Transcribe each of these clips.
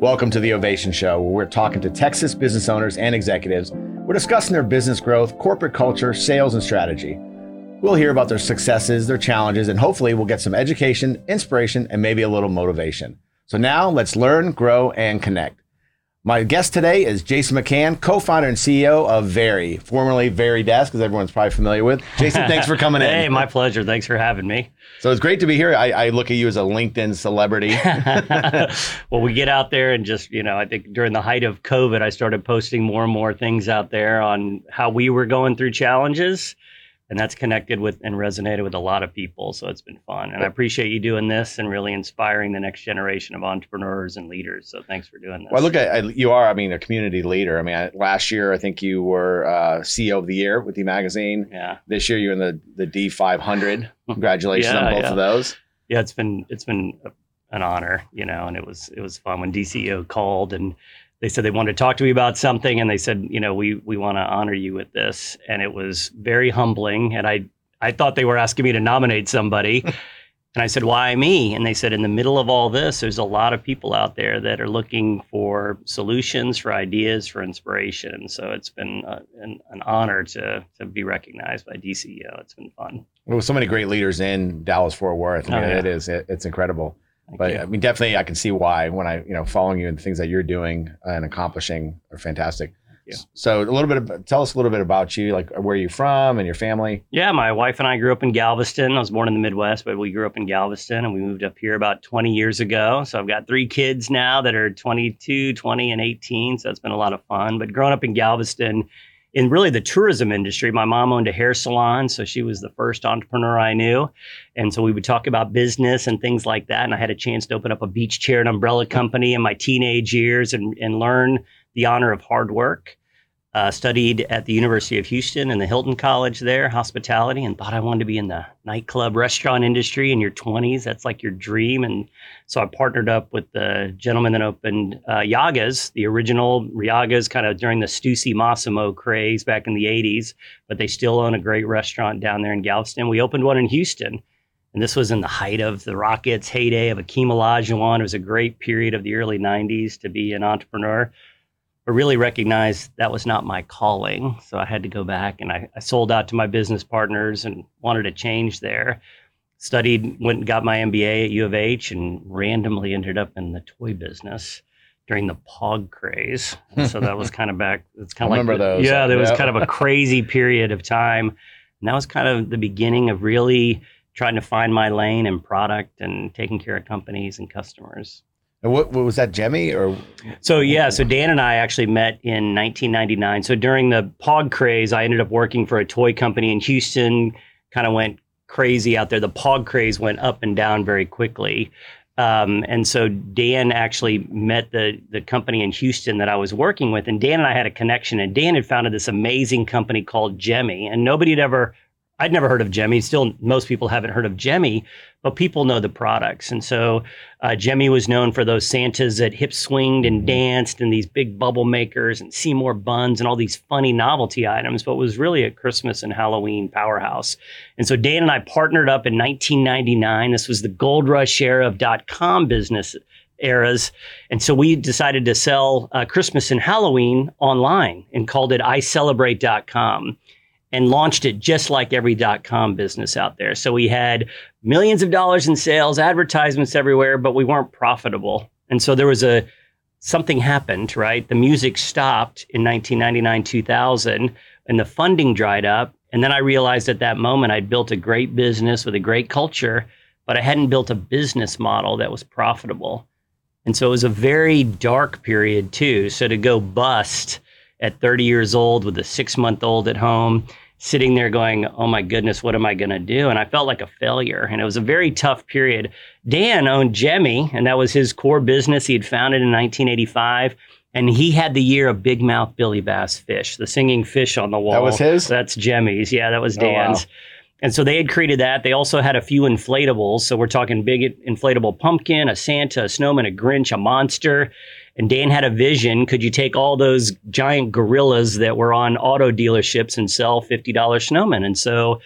Welcome to the Ovation Show, where we're talking to Texas business owners and executives. We're discussing their business growth, corporate culture, sales, and strategy. We'll hear about their successes, their challenges, and hopefully we'll get some education, inspiration, and maybe a little motivation. So now let's learn, grow, and connect. My guest today is Jason McCann, co-founder and CEO of Vari, formerly Varidesk, as everyone's probably familiar with. Jason, thanks for coming in. Hey, my pleasure. Thanks for having me. So it's great to be here. I, I look at you as a LinkedIn celebrity. well, we get out there and just, you know, I think during the height of COVID, I started posting more and more things out there on how we were going through challenges and that's connected with and resonated with a lot of people. So it's been fun, and I appreciate you doing this and really inspiring the next generation of entrepreneurs and leaders. So thanks for doing this. Well, look at you are. I mean, a community leader. I mean, I, last year I think you were uh, CEO of the year with the magazine. Yeah. This year you're in the the D 500. Congratulations yeah, on both yeah. of those. Yeah, it's been it's been an honor, you know, and it was it was fun when DCEO called and they said they wanted to talk to me about something and they said you know we we want to honor you with this. And it was very humbling and i i thought they were asking me to nominate somebody. And i said why me? And they said in the middle of all this there's a lot of people out there that are looking for solutions for ideas for inspiration. So it's been a, an, an honor to to be recognized by dceo it's been fun. Well so many great leaders in dallas fort worth. I oh, mean, oh, yeah. it is it, it's incredible but. I mean, definitely, I can see why when I, you know, following you and the things that you're doing and accomplishing are fantastic. Yeah. So a little bit of, tell us a little bit about you, like where are you from and your family? Yeah, my wife and I grew up in Galveston. I was born in the Midwest, but we grew up in Galveston and we moved up here about 20 years ago. So I've got three kids now that are 22, 20, and 18. So it's been a lot of fun. But growing up in Galveston, in really the tourism industry. My mom owned a hair salon, so she was the first entrepreneur I knew. And so we would talk about business and things like that. And I had a chance to open up a beach chair and umbrella company in my teenage years and, and learn the honor of hard work uh, studied at the University of Houston and the Hilton College there, hospitality, and thought I wanted to be in the nightclub restaurant industry in your 20s. That's like your dream. And so I partnered up with the gentleman that opened uh, Yagas, the original Yagas, kind of during the Stussy Mossimo craze back in the 80s, but they still own a great restaurant down there in Galveston. We opened one in Houston. And this was in the height of the Rockets' heyday of Akeem Olajuwon. It was a great period of the early 90s to be an entrepreneur but really recognized that was not my calling. So I had to go back and I, I, sold out to my business partners and wanted to change there. Studied, went and got my MBA at U of H and randomly ended up in the toy business during the POG craze. And so that was kind of back, it's kind of like, remember the, those. yeah, there was kind of a crazy period of time. And that was kind of the beginning of really trying to find my lane and product and taking care of companies and customers. What, what, was that, Gemmy? or? So yeah, so Dan and I actually met in 1999. So during the Pog craze, I ended up working for a toy company in Houston. Kind of went crazy out there. The Pog craze went up and down very quickly. Um, and so Dan actually met the the company in Houston that I was working with, and Dan and I had a connection. And Dan had founded this amazing company called Gemmy, and nobody had ever I'd never heard of Gemmy. Still, most people haven't heard of Gemmy, but people know the products. And so, uh, Gemmy was known for those Santas that hip swinged and danced, and these big bubble makers, and Seymour buns, and all these funny novelty items. But was really a Christmas and Halloween powerhouse. And so, Dan and I partnered up in 1999. This was the gold rush era of dot com business eras. And so we decided to sell uh, Christmas and Halloween online and called it iCelebrate.com and launched it just like every dot com business out there. So we had millions of dollars in sales, advertisements everywhere, but we weren't profitable. And so there was a something happened, right? The music stopped in 1999, 2000, and the funding dried up. And then I realized at that moment I'd built a great business with a great culture, but I hadn't built a business model that was profitable. And so it was a very dark period too. So to go bust at 30 years old with a six month old at home, sitting there going, oh my goodness, what am I going to do? And I felt like a failure. And it was a very tough period. Dan owned Gemmy, and that was his core business. He had founded in 1985. And he had the year of big mouth Billy Bass fish, the singing fish on the wall. That was his? That's Gemmy's. Yeah, that was Dan's. Oh, wow. And so they had created that. They also had a few inflatables. So we're talking big inflatable pumpkin, a Santa, a snowman, a Grinch, a monster. And Dan had a vision. Could you take all those giant gorillas that were on auto dealerships and sell $50 snowmen? And so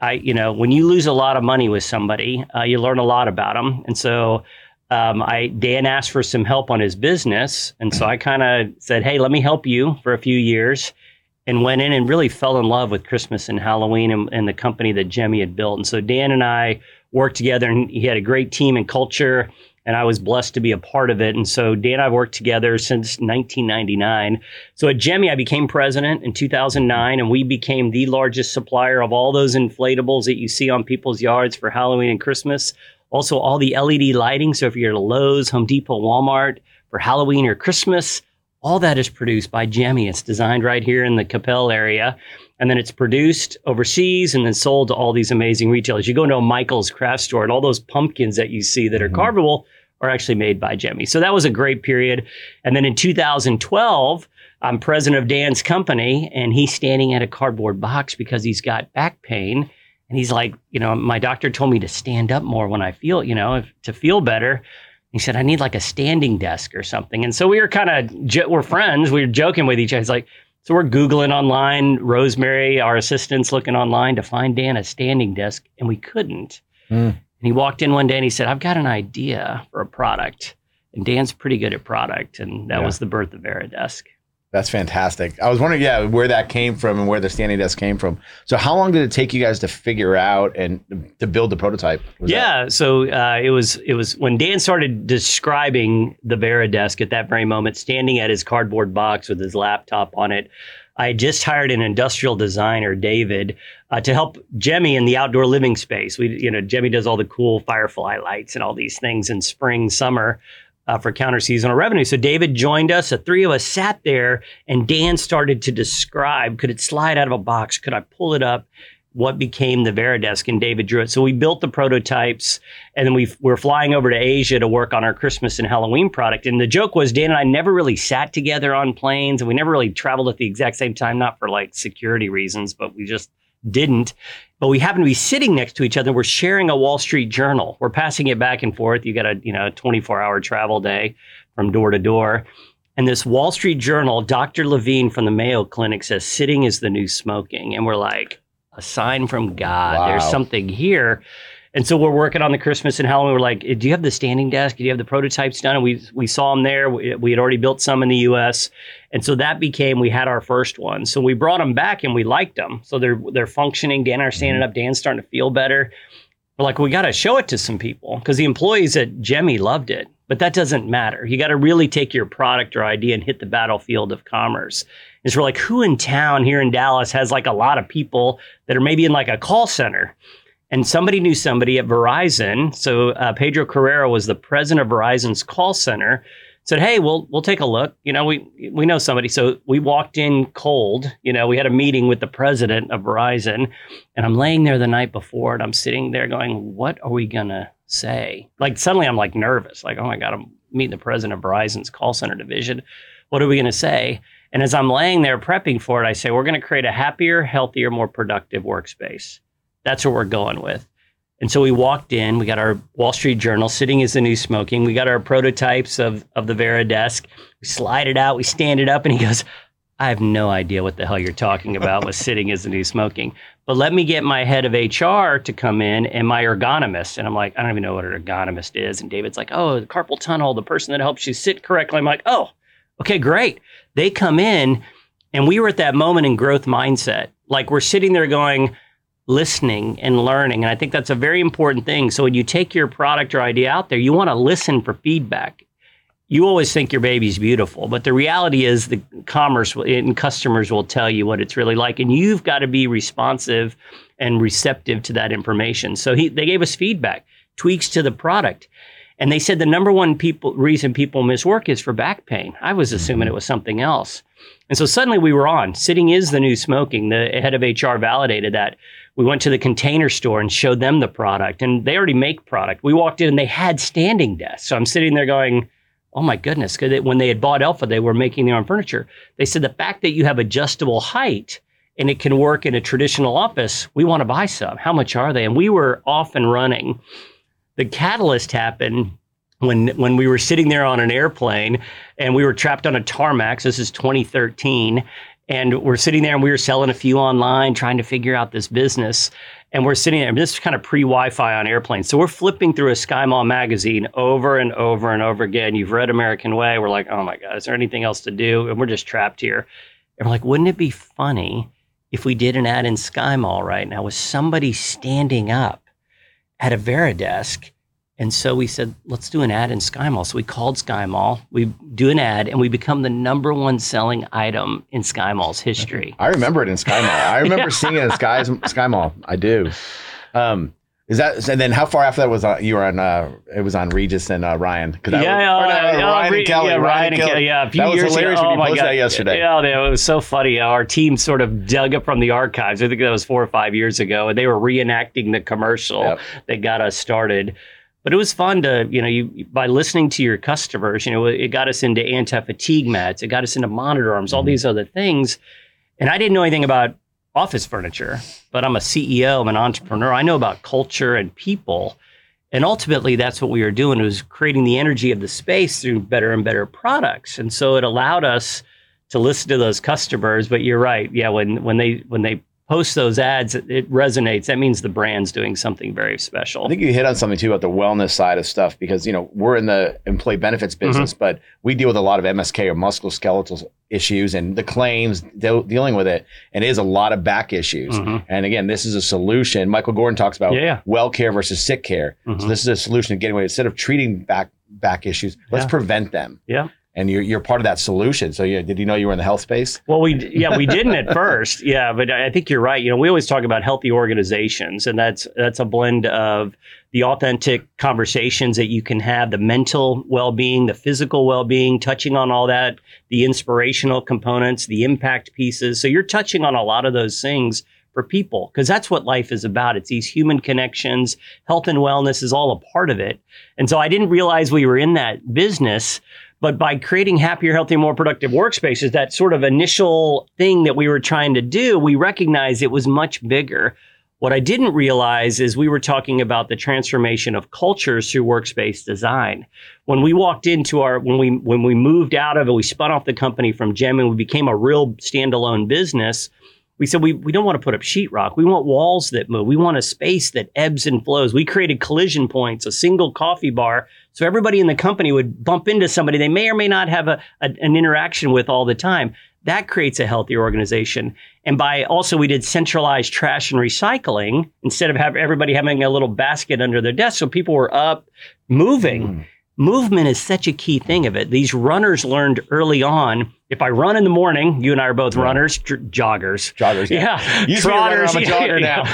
I, you know, when you lose a lot of money with somebody, uh, you learn a lot about them. And so um, I Dan asked for some help on his business, and so I kind of said, "Hey, let me help you for a few years." and went in and really fell in love with Christmas and Halloween and, and, the company that Gemmy had built. And so Dan and I worked together, and he had a great team and culture, and I was blessed to be a part of it. And so Dan and I have worked together since 1999. So at Gemmy, I became president in 2009, and we became the largest supplier of all those inflatables that you see on people's yards for Halloween and Christmas. Also, all the LED lighting. So if you're at Lowe's, Home Depot, Walmart for Halloween or Christmas, all that is produced by Gemmy. It's designed right here in the Coppell area. And then it's produced overseas and then sold to all these amazing retailers. You go into a Michael's craft store and all those pumpkins that you see that are mm-hmm. carvable are actually made by Gemmy. So that was a great period. And then in 2012, I'm president of Dan's company and he's standing at a cardboard box because he's got back pain. And he's like, you know, my doctor told me to stand up more when I feel, you know, to feel better. He said, I need like a standing desk or something. And so we were kind of, jo- we're friends. We were joking with each other. He's like, so we're Googling online, Rosemary, our assistant's looking online to find Dan a standing desk, and we couldn't. Mm. And he walked in one day and he said, I've got an idea for a product. And Dan's pretty good at product. And that yeah. was the birth of Varidesk. That's fantastic. I was wondering, yeah, where that came from and where the standing desk came from. So, how long did it take you guys to figure out and to build the prototype? Was yeah, that- so uh, it was it was when Dan started describing the Varidesk at that very moment, standing at his cardboard box with his laptop on it. I just hired an industrial designer, David, uh, to help Gemmy in the outdoor living space. We, you know, Gemmy does all the cool firefly lights and all these things in spring, summer uh, for counter seasonal revenue. So David joined us. The three of us sat there, and Dan started to describe: could it slide out of a box? Could I pull it up? What became the Varidesk? And David drew it. So we built the prototypes, and then we we're flying over to Asia to work on our Christmas and Halloween product. And the joke was Dan and I never really sat together on planes, and we never really traveled at the exact same time, not for like security reasons, but we just didn't. But we happen to be sitting next to each other. We're sharing a Wall Street Journal. We're passing it back and forth. You got a you know 24 hour travel day from door to door. And this Wall Street Journal, Dr. Levine from the Mayo Clinic says sitting is the new smoking. And we're like, a sign from God. Wow. There's something here. And so we're working on the Christmas and Halloween. We're like, do you have the standing desk? Do you have the prototypes done? And we we saw them there. We, we, had already built some in the U.S. And so that became we had our first one. So we brought them back and we liked them. So they're they're functioning. Dan are standing mm-hmm. up. Dan's starting to feel better. We're like, we got to show it to some people because the employees at Gemmy loved it. But that doesn't matter. You got to really take your product or idea and hit the battlefield of commerce. And so we're like, who in town here in Dallas has like a lot of people that are maybe in like a call center? And somebody knew somebody at Verizon. So uh, Pedro Carrera was the president of Verizon's call center. Said, "Hey, we'll we'll take a look. You know, we we know somebody." So we walked in cold. You know, we had a meeting with the president of Verizon, and I'm laying there the night before, and I'm sitting there going, "What are we gonna say?" Like suddenly, I'm like nervous. Like, "Oh my god, I'm meeting the president of Verizon's call center division. What are we gonna say?" And as I'm laying there prepping for it, I say, "We're gonna create a happier, healthier, more productive workspace." That's what we're going with. And so we walked in, we got our Wall Street Journal, sitting is the new smoking. We got our prototypes of, of the Varidesk. We slide it out, we stand it up, and he goes, I have no idea what the hell you're talking about with sitting is the new smoking. But let me get my head of HR to come in and my ergonomist. And I'm like, I don't even know what an ergonomist is. And David's like, oh, the carpal tunnel, the person that helps you sit correctly. I'm like, oh, okay, great. They come in, and we were at that moment in growth mindset. Like we're sitting there going, listening and learning. And I think that's a very important thing. So when you take your product or idea out there, you want to listen for feedback. you always think your baby's beautiful, but the reality is the commerce and customers will tell you what it's really like, and you've got to be responsive and receptive to that information. So he, they gave us feedback, tweaks to the product, and they said the number one people reason people miss work is for back pain. I was mm-hmm. assuming it was something else, and so suddenly we were on. Sitting is the new smoking. The head of HR validated that. We went to the container store and showed them the product, and they already make product. We walked in and they had standing desks. So I'm sitting there going oh my goodness, because when they had bought Elfa, they were making their own furniture. They said the fact that you have adjustable height and it can work in a traditional office, we want to buy some. How much are they? And we were off and running. The catalyst happened when when we were sitting there on an airplane and we were trapped on a tarmac. This is 2013. And we're sitting there and we were selling a few online, trying to figure out this business and we're sitting there. This is kind of pre Wi-Fi on airplanes, so we're flipping through a SkyMall magazine over and over and over again. You've read American Way. We're like, oh my god, is there anything else to do? And we're just trapped here. And we're like, wouldn't it be funny if we did an ad in SkyMall right now with somebody standing up at a Varidesk and so we said, let's do an ad in SkyMall. So we called SkyMall. We do an ad, and we become the number one selling item in SkyMall's history. I remember it in SkyMall. I remember yeah. seeing it in Sky SkyMall. I do. Um, is that and then how far after that was uh, you were on? Uh, it was on Regis and uh, Ryan. Yeah, was, yeah, or, no, uh, Ryan Re- and Kelly. Yeah, Ryan, Ryan and Kelly. Yeah, a few that years was hilarious ago. when you oh my posted God. that yesterday. Yeah, it was so funny. Our team sort of dug up from the archives. I think that was four or five years ago, and they were reenacting the commercial yep. that got us started but it was fun to you know you by listening to your customers you know it got us into anti-fatigue mats it got us into monitor arms all mm-hmm. these other things and i didn't know anything about office furniture but i'm a ceo i'm an entrepreneur. I know about culture and people. And ultimately that's what we were doing was creating the energy of the space through better and better products. And so it allowed us to listen to those customers. But you're right. Yeah when when they when they post those ads, it resonates. That means the brand's doing something very special. I think you hit on something too about the wellness side of stuff because you know we're in the employee benefits mm-hmm. business, mm-hmm. but we deal with a lot of MSK or musculoskeletal issues and the claims de- dealing with it, and it is a lot of back issues. Mm-hmm. And again, this is a solution. Michael Gordon talks about yeah. well care versus sick care. Mm-hmm. So this is a solution to getting away instead of treating back back issues. Let's yeah. prevent them. Yeah and you're you're part of that solution. So yeah, did you know you were in the health space? Well, we yeah we didn't at first, yeah, but I think you're right. You know, we always talk about healthy organizations, and that's that's a blend of the authentic conversations that you can have, the mental well-being, the physical well-being, touching on all that, the inspirational components, the impact pieces. So you're touching on a lot of those things for people because that's what life is about. It's these human connections. Health and wellness is all a part of it. And so I didn't realize we were in that business but by creating happier, healthier, more productive workspaces, that sort of initial thing that we were trying to do, we recognized it was much bigger. What I didn't realize is we were talking about the transformation of cultures through workspace design. When we walked into our, when we when we moved out of it, we spun off the company from Gem and we became a real standalone business we said we, we don't want to put up sheetrock. We want walls that move. We want a space that ebbs and flows. We created collision points, a single coffee bar, so everybody in the company would bump into somebody they may or may not have a, a, an interaction with all the time. That creates a healthy organization. And by also, we did centralized trash and recycling instead of have everybody having a little basket under their desk. So people were up moving. Mm movement is such a key thing of it. These runners learned early on. If I run in the morning, you and I are both runners, joggers. Joggers, yeah. yeah. Trotters, I'm a jogger now.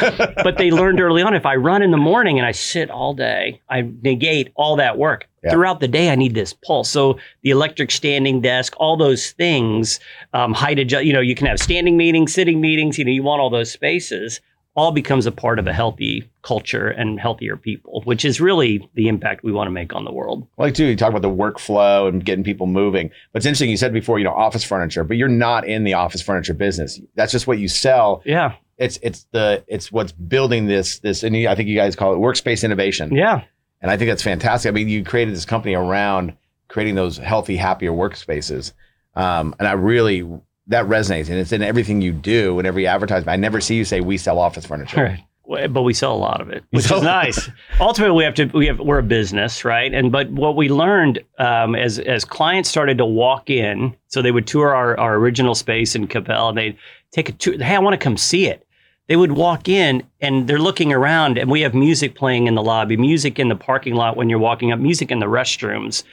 but they learned early on if I run in the morning and I sit all day, I negate all that work. Yeah. Throughout the day, I need this pulse. So the electric standing desk, all those things, um, height adjust. You know, you can have standing meetings, sitting meetings. You know, you want all those spaces all becomes a part of a healthy culture and healthier people, which is really the impact we want to make on the world. I Like too, you talk about the workflow and getting people moving. But it's interesting. You said before, you know, office furniture, but you're not in the office furniture business. That's just what you sell. Yeah. It's it's the it's what's building this this and I think you guys call it workspace innovation. Yeah. And I think that's fantastic. I mean, you created this company around creating those healthy, happier workspaces. Um, and I really that resonates and it's in everything you do and every advertisement. I never see you say we sell office furniture. Right. But we sell a lot of it, which is nice. Ultimately, we have to. We have. We're a business, right? And but what we learned um, as as clients started to walk in, so they would tour our, our original space in Coppell, and they'd take a tour. Hey, I want to come see it. They would walk in and they're looking around, and we have music playing in the lobby, music in the parking lot when you're walking up, music in the restrooms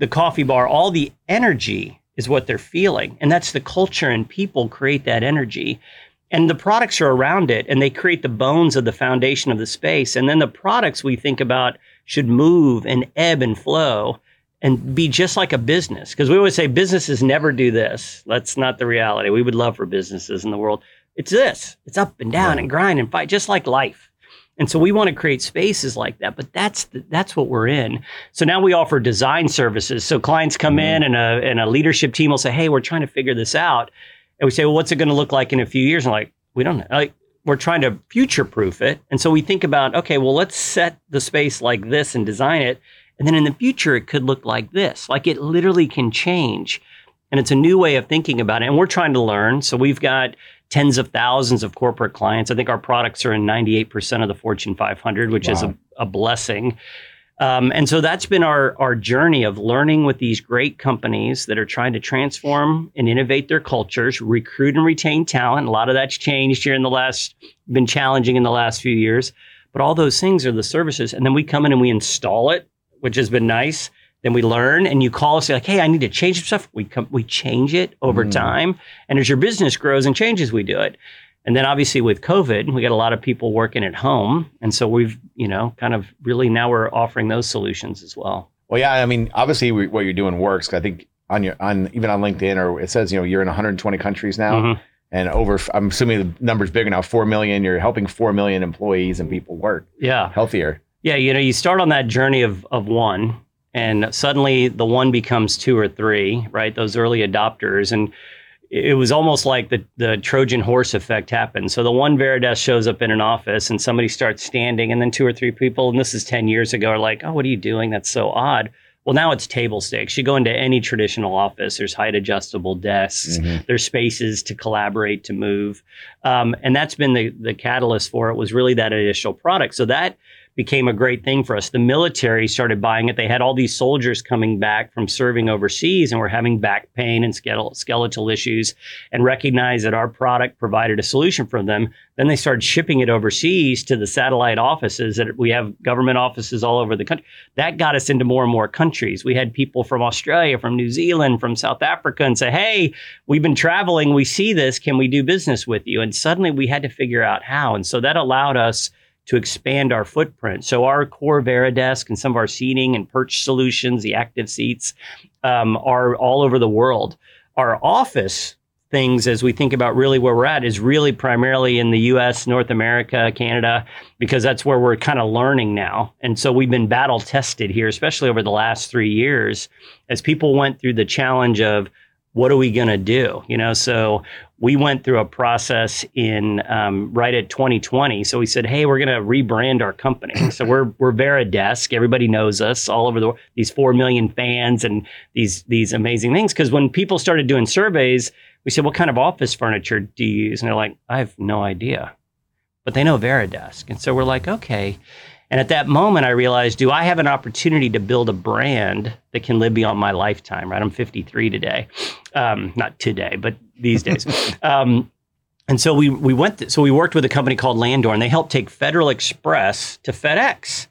the coffee bar, all the energy is what they're feeling. And that's the culture, and people create that energy. And the products are around it, and they create the bones of the foundation of the space. And then the products we think about should move and ebb and flow and be just like a business. Because we always say businesses never do this. That's not the reality. We would love for businesses in the world. It's this. It's up and down and grind and fight, just like life. And so we want to create spaces like that, but that's the, that's what we're in. So now we offer design services. So clients come mm-hmm. in and a and a leadership team will say, "Hey, we're trying to figure this out," and we say, "Well, what's it going to look like in a few years?" And like, we don't know. Like, we're trying to future proof it, and so we think about, okay, well, let's set the space like this and design it, and then in the future, it could look like this. Like it literally can change. And it's a new way of thinking about it. And we're trying to learn. So we've got tens of thousands of corporate clients. I think our products are in 98% of the Fortune 500, which wow. is a, a blessing. Um, and so that's been our, our journey of learning with these great companies that are trying to transform and innovate their cultures, recruit and retain talent. A lot of that's changed here in the last, been challenging in the last few years. But all those things are the services. And then we come in and we install it which has been nice. Then we learn, and you call us like, "Hey, I need to change some stuff." We come, we change it over mm. time, and as your business grows and changes, we do it. And then obviously with COVID, we got a lot of people working at home, and so we've you know kind of really now we're offering those solutions as well. Well, yeah, I mean, obviously we, what you're doing works. I think on your on even on LinkedIn or it says you know you're in 120 countries now. Mm-hmm. And over, I'm assuming the number's bigger now, 4 million. You're helping 4 million employees and people work yeah. healthier. Yeah, you know, you start on that journey of of one, and suddenly the one becomes two or three, right? Those early adopters, and it was almost like the the Trojan horse effect happened. So the one Varidesk shows up in an office, and somebody starts standing, and then two or three people, and this is ten years ago, are like, "Oh, what are you doing? That's so odd." Well, now it's table stakes. You go into any traditional office, there's height adjustable desks, mm-hmm. there's spaces to collaborate, to move. Um, and that's been the, the catalyst for it was really that initial product. So that became a great thing for us. The military started buying it. They had all these soldiers coming back from serving overseas and were having back pain and skeletal issues and recognized that our product provided a solution for them. Then they started shipping it overseas to the satellite offices that we have government offices all over the country. That got us into more and more countries. We had people from Australia, from New Zealand, from South Africa and say, Hey, we've been traveling. We see this. Can we do business with you? And suddenly we had to figure out how. And so that allowed us to expand our footprint. So our core Varidesk and some of our seating and perch solutions, the active seats, um, are all over the world. Our office things as we think about really where we're at is really primarily in the US, North America, Canada, because that's where we're kind of learning now. And so we've been battle tested here, especially over the last three years, as people went through the challenge of what are we going to do? You know, so we went through a process in um, right at 2020. So we said, hey, we're going to rebrand our company. so we're we're Varidesk. Everybody knows us all over the world. These four million fans and these these amazing things. Because when people started doing surveys, we said, what kind of office furniture do you use? And they're like, I have no idea, but they know Varidesk. And so we're like, okay. And at that moment, I realized, do I have an opportunity to build a brand that can live beyond my lifetime? Right, I'm 53 today, um, not today, but these days. um, and so we we went. Th- so we worked with a company called Landor, and they helped take Federal Express to FedEx.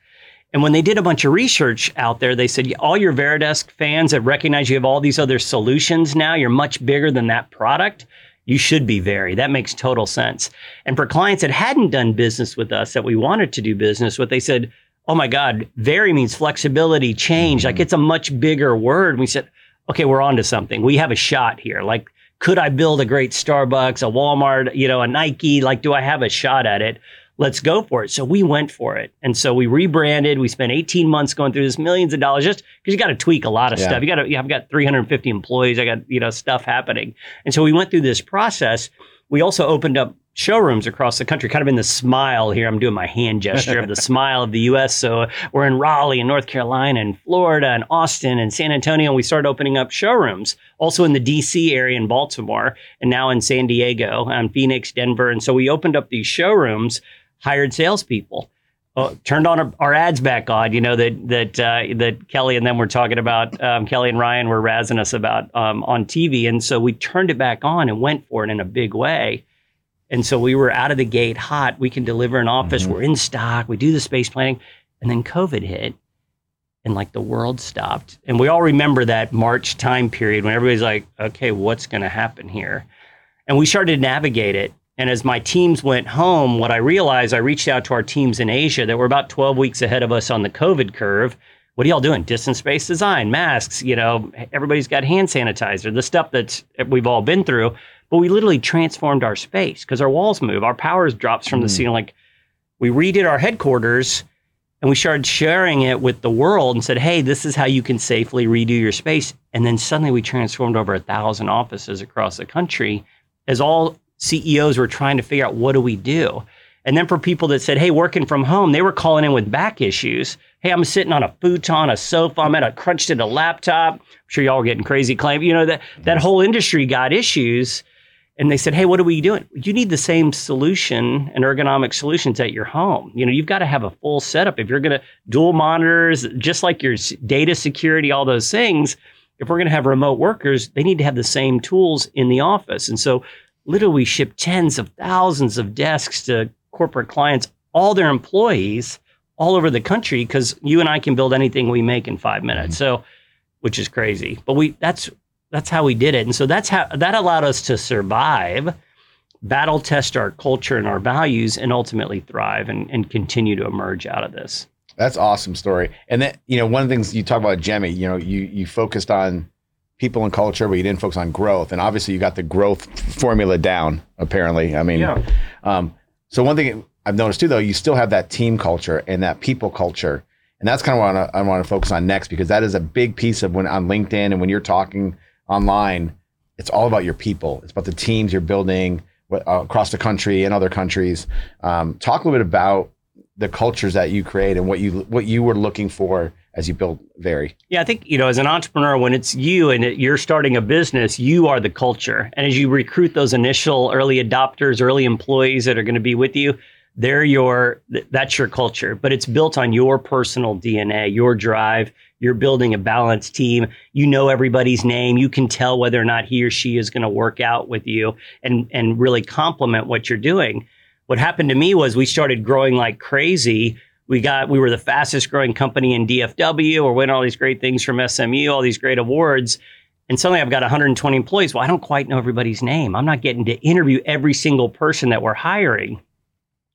And when they did a bunch of research out there, they said all your Varidesk fans that recognize you have all these other solutions now. You're much bigger than that product you should be Vari. That makes total sense. And for clients that hadn't done business with us that we wanted to do business with, they said, oh my God, Vari means flexibility, change. Like mm-hmm. it's a much bigger word. And we said, okay, we're on to something. We have a shot here. Like, could I build a great Starbucks, a Walmart, you know, a Nike? Like, do I have a shot at it? let's go for it. So we went for it. And so we rebranded. We spent 18 months going through this millions of dollars just because you got to tweak a lot of yeah. stuff. You got to, I've got 350 employees. I got, you know, stuff happening. And so we went through this process. We also opened up showrooms across the country, kind of in the smile here. I'm doing my hand gesture of the smile of the US. So we're in Raleigh and North Carolina and Florida and Austin and San Antonio. And we started opening up showrooms also in the DC area in Baltimore and now in San Diego and Phoenix, Denver. And so we opened up these showrooms hired salespeople. Uh, turned on our, our, ads back on, you know that that uh, that Kelly and them were talking about. Um, Kelly and Ryan were razzing us about um, on TV, and so we turned it back on and went for it in a big way. And so we were out of the gate hot. We can deliver an office. Mm-hmm. We're in stock. We do the space planning, and then COVID hit, and like the world stopped. And we all remember that March time period when everybody's like, okay, what's going to happen here? And we started to navigate it. And as my teams went home, what I realized, I reached out to our teams in Asia that were about 12 weeks ahead of us on the COVID curve. What are y'all doing? Distance based design, masks, you know, everybody's got hand sanitizer, the stuff that we've all been through. But we literally transformed our space because our walls move, our power drops from mm. the ceiling. Like we redid our headquarters and we started sharing it with the world and said, hey, this is how you can safely redo your space. And then suddenly we transformed over a thousand offices across the country as all CEOs were trying to figure out what do we do. And then for people that said, hey, working from home, they were calling in with back issues. Hey, I'm sitting on a futon, a sofa, I'm at a crunched into a laptop. I'm sure y'all are getting crazy claim. You know, that that whole industry got issues and they said, "Hey, what are we doing? You need the same solution and ergonomic solutions at your home. You know, you've got to have a full setup. If you're going to dual monitors, just like your data security, all those things. If we're going to have remote workers, they need to have the same tools in the office. And so, literally, we ship tens of thousands of desks to corporate clients, all their employees, all over the country, because you and I can build anything we make in five minutes. Mm-hmm. So, which is crazy, but we that's that's how we did it. And so that's how that allowed us to survive, battle test our culture and our values, and ultimately thrive and, and continue to emerge out of this. That's awesome story. And that, you know, one of the things you talk about Gemmy, you know, you you focused on people and culture, but you didn't focus on growth. And obviously you got the growth formula down, apparently. I mean, yeah. um, so one thing I've noticed too, though, you still have that team culture and that people culture. And that's kind of what I want to focus on next because that is a big piece of when on LinkedIn and when you're talking online, it's all about your people. It's about the teams you're building uh, across the country and other countries. Um, talk a little bit about the cultures that you create and what you what you were looking for as you build Vari. Yeah, I think you know as an entrepreneur, when it's you and it, you're starting a business, you are the culture, and as you recruit those initial early adopters, early employees that are going to be with you. They're your that's your culture, but it's built on your personal DNA, your drive, you're building a balanced team. You know everybody's name. You can tell whether or not he or she is going to work out with you and, and really complement what you're doing. What happened to me was we started growing like crazy. We got, we were the fastest growing company in DFW or win all these great things from SMU, all these great awards. And suddenly I've got 120 employees. Well, I don't quite know everybody's name. I'm not getting to interview every single person that we're hiring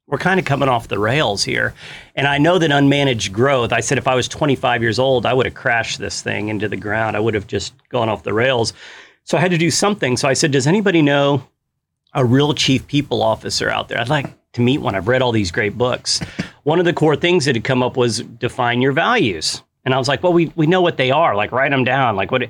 we're kind of coming off the rails here. And I know that unmanaged growth, I said if I was 25 years old, I would have crashed this thing into the ground. I would have just gone off the rails. So I had to do something. So I said, Does anybody know a real chief people officer out there? I'd like to meet one. I've read all these great books. One of the core things that had come up was define your values. And I was like, Well, we, we know what they are. Like, write them down. Like, what?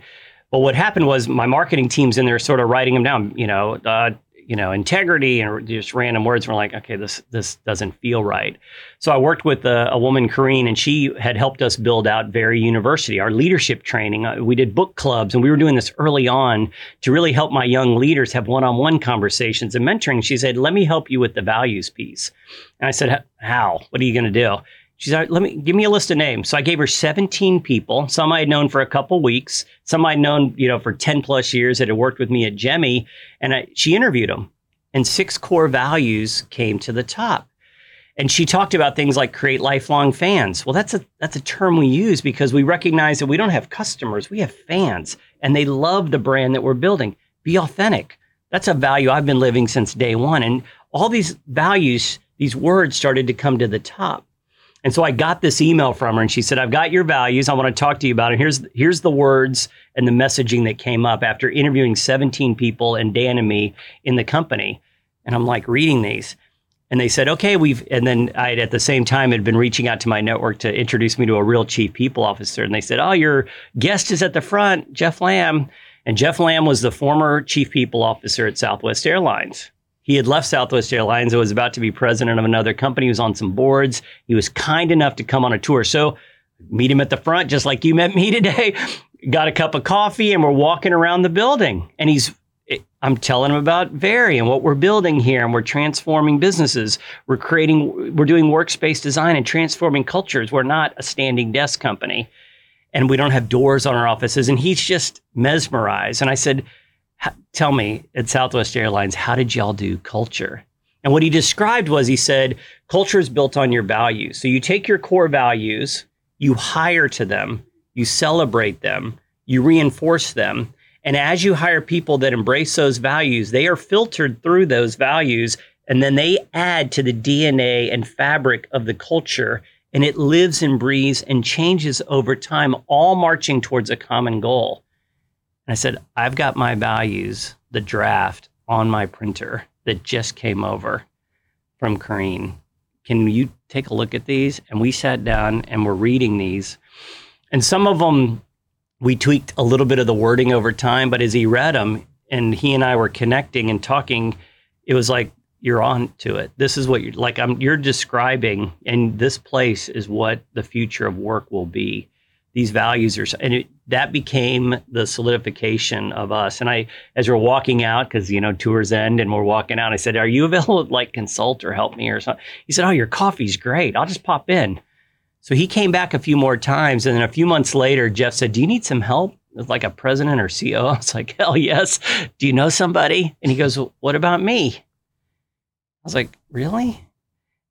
Well, what happened was my marketing team's in there sort of writing them down, you know, uh, you know integrity and just random words. We're like, okay, this this doesn't feel right. So I worked with a, a woman, Corrine, and she had helped us build out Vari University, our leadership training. Uh, we did book clubs, and we were doing this early on to really help my young leaders have one-on-one conversations and mentoring. She said, "Let me help you with the values piece," and I said, "How? What are you going to do?" She's like, let me give me a list of names. So I gave her 17 people. Some I had known for a couple weeks. Some I'd known, you know, for 10 plus years that had worked with me at Gemmy. And I, she interviewed them. And six core values came to the top. And she talked about things like create lifelong fans. Well, that's a that's a term we use because we recognize that we don't have customers, we have fans, and they love the brand that we're building. Be authentic. That's a value I've been living since day one. And all these values, these words started to come to the top. And so I got this email from her and she said, I've got your values. I want to talk to you about it. Here's, here's the words and the messaging that came up after interviewing 17 people and Dan and me in the company. And I'm like reading these. And they said, okay, we've, and then I at the same time had been reaching out to my network to introduce me to a real chief people officer. And they said, oh, your guest is at the front, Jeff Lamb. And Jeff Lamb was the former chief people officer at Southwest Airlines. He had left Southwest Airlines and was about to be president of another company. He was on some boards. He was kind enough to come on a tour. So meet him at the front, just like you met me today. Got a cup of coffee and we're walking around the building. And he's, I'm telling him about Vari and what we're building here. And we're transforming businesses. We're creating, we're doing workspace design and transforming cultures. We're not a standing desk company and we don't have doors on our offices. And he's just mesmerized. And I said, tell me at Southwest Airlines, how did y'all do culture? And what he described was he said, culture is built on your values. So you take your core values, you hire to them, you celebrate them, you reinforce them. And as you hire people that embrace those values, they are filtered through those values and then they add to the DNA and fabric of the culture and it lives and breathes and changes over time, all marching towards a common goal. And I said, I've got my values, the draft on my printer that just came over from Kareen. Can you take a look at these? And we sat down and we're reading these. And some of them we tweaked a little bit of the wording over time, but as he read them and he and I were connecting and talking, it was like you're on to it. This is what you're like. I'm you're describing, and this place is what the future of work will be. These values are, and it, that became the solidification of us. And I, as we're walking out, because you know tours end, and we're walking out, I said, "Are you available to like consult or help me or something?" He said, "Oh, your coffee's great. I'll just pop in." So he came back a few more times. And then a few months later, Jeff said, Do you need some help with like a president or CEO? I was like, Hell yes. Do you know somebody? And he goes, well, What about me? I was like, Really?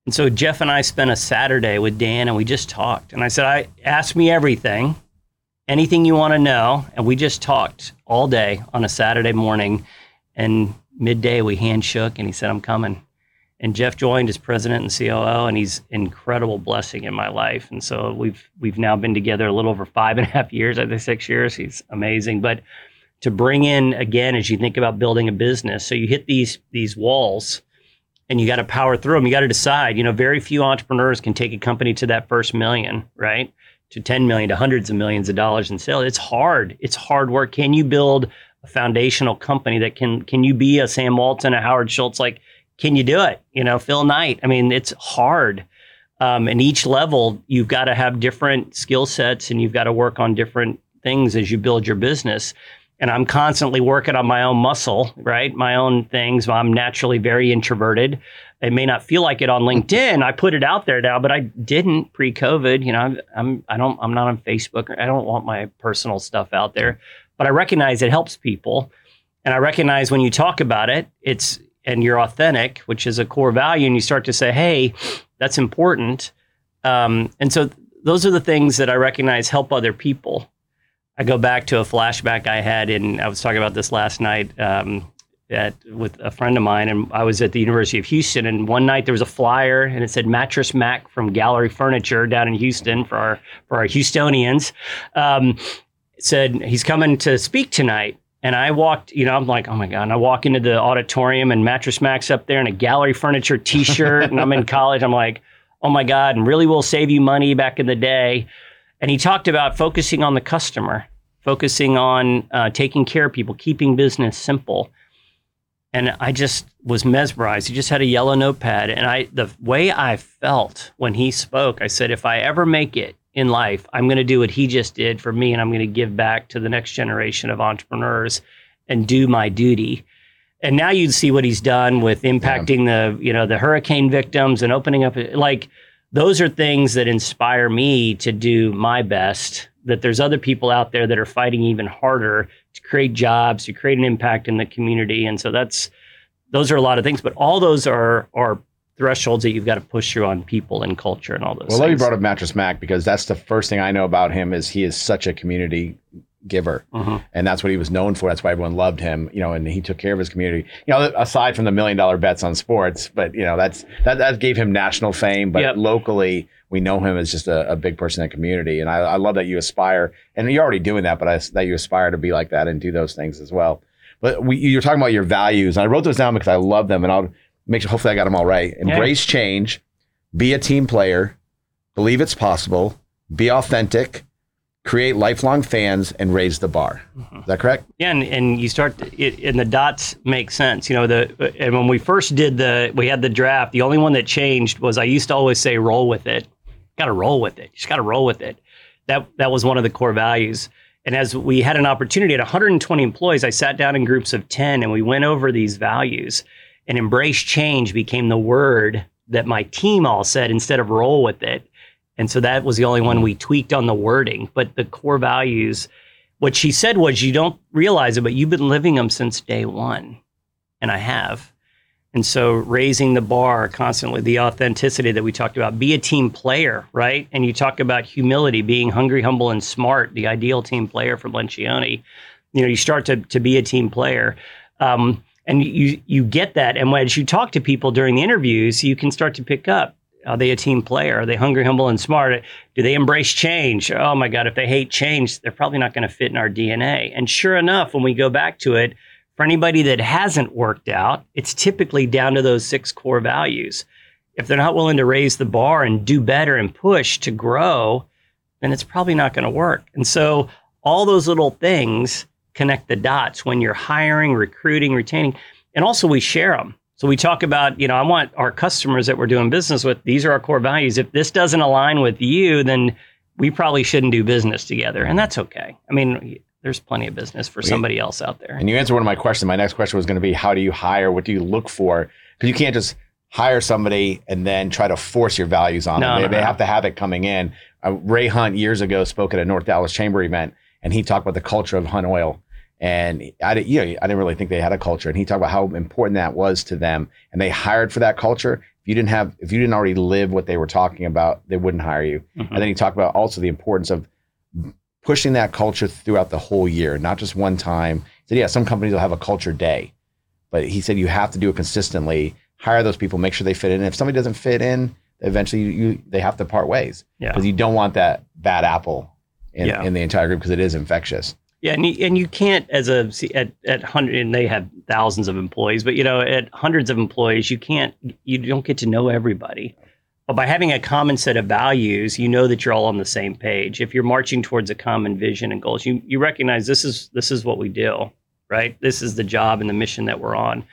And so Jeff and I spent a Saturday with Dan and we just talked. And I said, I ask me everything, anything you want to know. And we just talked all day on a Saturday morning. And midday we hand shook and he said, I'm coming and Jeff joined as president and COO, and he's an incredible blessing in my life. And so we've we've now been together a little over five and a half years, I think six years. He's amazing. But to bring in again, as you think about building a business, so you hit these these walls, and you got to power through them. You got to decide. You know, very few entrepreneurs can take a company to that first million, right? To 10 million, to hundreds of millions of dollars in sales. It's hard. It's hard work. Can you build a foundational company that can can you be a Sam Walton, a Howard Schultz? Like can you do it? You know, Phil Knight. I mean, it's hard. Um, and each level, you've got to have different skill sets and you've got to work on different things as you build your business. And I'm constantly working on my own muscle, right? My own things. I'm naturally very introverted. It may not feel like it on LinkedIn. I put it out there now, but I didn't pre-COVID. You know, I'm, I don't I'm not on Facebook. I don't want my personal stuff out there, but I recognize it helps people, and I recognize when you talk about it, it's and you're authentic, which is a core value, and you start to say, hey, that's important. Um, and so those are the things that I recognize help other people. I go back to a flashback I had and I was talking about this last night um, at, with a friend of mine, and I was at the University of Houston. And one night there was a flyer, and it said Mattress Mack from Gallery Furniture down in Houston for our, for our Houstonians. Um, it said, he's coming to speak tonight. And I walked, you know, I'm like, oh my God. And I walk into the auditorium and Mattress Mack's up there and a gallery furniture t shirt. and I'm in college. I'm like, oh my God. And really will save you money back in the day. And he talked about focusing on the customer, focusing on uh, taking care of people, keeping business simple. And I just was mesmerized. He just had a yellow notepad. And I, the way I felt when he spoke, I said, if I ever make it in life. I'm going to do what he just did for me, and I'm going to give back to the next generation of entrepreneurs and do my duty. And now you'd see what he's done with impacting yeah. the you know the hurricane victims and opening up like those are things that inspire me to do my best. That there's other people out there that are fighting even harder to create jobs, to create an impact in the community, and so that's those are a lot of things. But all those are are thresholds that you've got to push through on people and culture and all those. Well, let me brought up Mattress Mack because that's the first thing I know about him is he is such a community giver, mm-hmm. and that's what he was known for. That's why everyone loved him. You know, and he took care of his community. You know, aside from the million dollar bets on sports, but you know that's that that gave him national fame. But yep. locally, we know him as just a, a big person in the community, and I, I, love that you aspire, and you're already doing that, but I, that you aspire to be like that and do those things as well. But we, you're talking about your values, and I wrote those down because I love them, and I'll make sure hopefully I got them all right. Embrace yeah. change, be a team player, believe it's possible, be authentic, create lifelong fans, and raise the bar. Mm-hmm. Is that correct? Yeah, and, and you start it, and the dots make sense. You know, the and when we first did the we had the draft, the only one that changed was I used to always say roll with it. Got to roll with it. You just got to roll with it. That that was one of the core values. And as we had an opportunity at 120 employees, I sat down in groups of 10 and we went over these values and embrace change became the word that my team all said instead of roll with it. And so that was the only one we tweaked on the wording. But the core values, what she said was, you don't realize it, but you've been living them since day one. And I have. And so raising the bar constantly, the authenticity that we talked about, be a team player, right? And you talk about humility, being hungry, humble, and smart, the ideal team player for Lencioni. You know, you start to, to be a team player. Um, and you you get that. And as you talk to people during the interviews, you can start to pick up. Are they a team player? Are they hungry, humble, and smart? Do they embrace change? Oh my God, if they hate change, they're probably not going to fit in our DNA. And sure enough, when we go back to it, for anybody that hasn't worked out, it's typically down to those six core values. If they're not willing to raise the bar and do better and push to grow, then it's probably not going to work. And so all those little things connect the dots when you're hiring, recruiting, retaining, and also we share them. So we talk about, you know, I want our customers that we're doing business with, these are our core values. If this doesn't align with you, then we probably shouldn't do business together. And that's okay. I mean, there's plenty of business for somebody else out there. And you answered one of my questions. My next question was going to be how do you hire? What do you look for? Because you can't just hire somebody and then try to force your values on No, them. They, no, they no. have to have it coming in. Uh, Ray Hunt years ago spoke at a North Dallas Chamber event, and he talked about the culture of Hunt Oil. And I, didn't- you know, I didn't really think they had a culture. And he talked about how important that was to them. And they hired for that culture. If you didn't have, if you didn't already live what they were talking about, they wouldn't hire you. Mhm. And then he talked about also the importance of pushing that culture throughout the whole year, not just one time. He said, yeah, some companies will have a culture day, but he said you have to do it consistently. Hire those people, make sure they fit in. And if somebody doesn't fit in, eventually you, you they have to part ways Yeah. because you don't want that bad apple in, Yeah. in the entire group because it is infectious. Yeah, and you, and you can't as a at at hundred and they have thousands of employees, but you know at hundreds of employees you can't you don't get to know everybody. But by having a common set of values, you know that you're all on the same page. If you're marching towards a common vision and goals, you you recognize this is this is what we do, right? This is the job and the mission that we're on.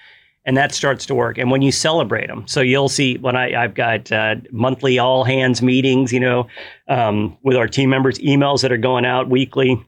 And that starts to work. And when you celebrate them, so you'll see when I, I've got uh, monthly all hands meetings, you know, um, with our team members, emails that are going out weekly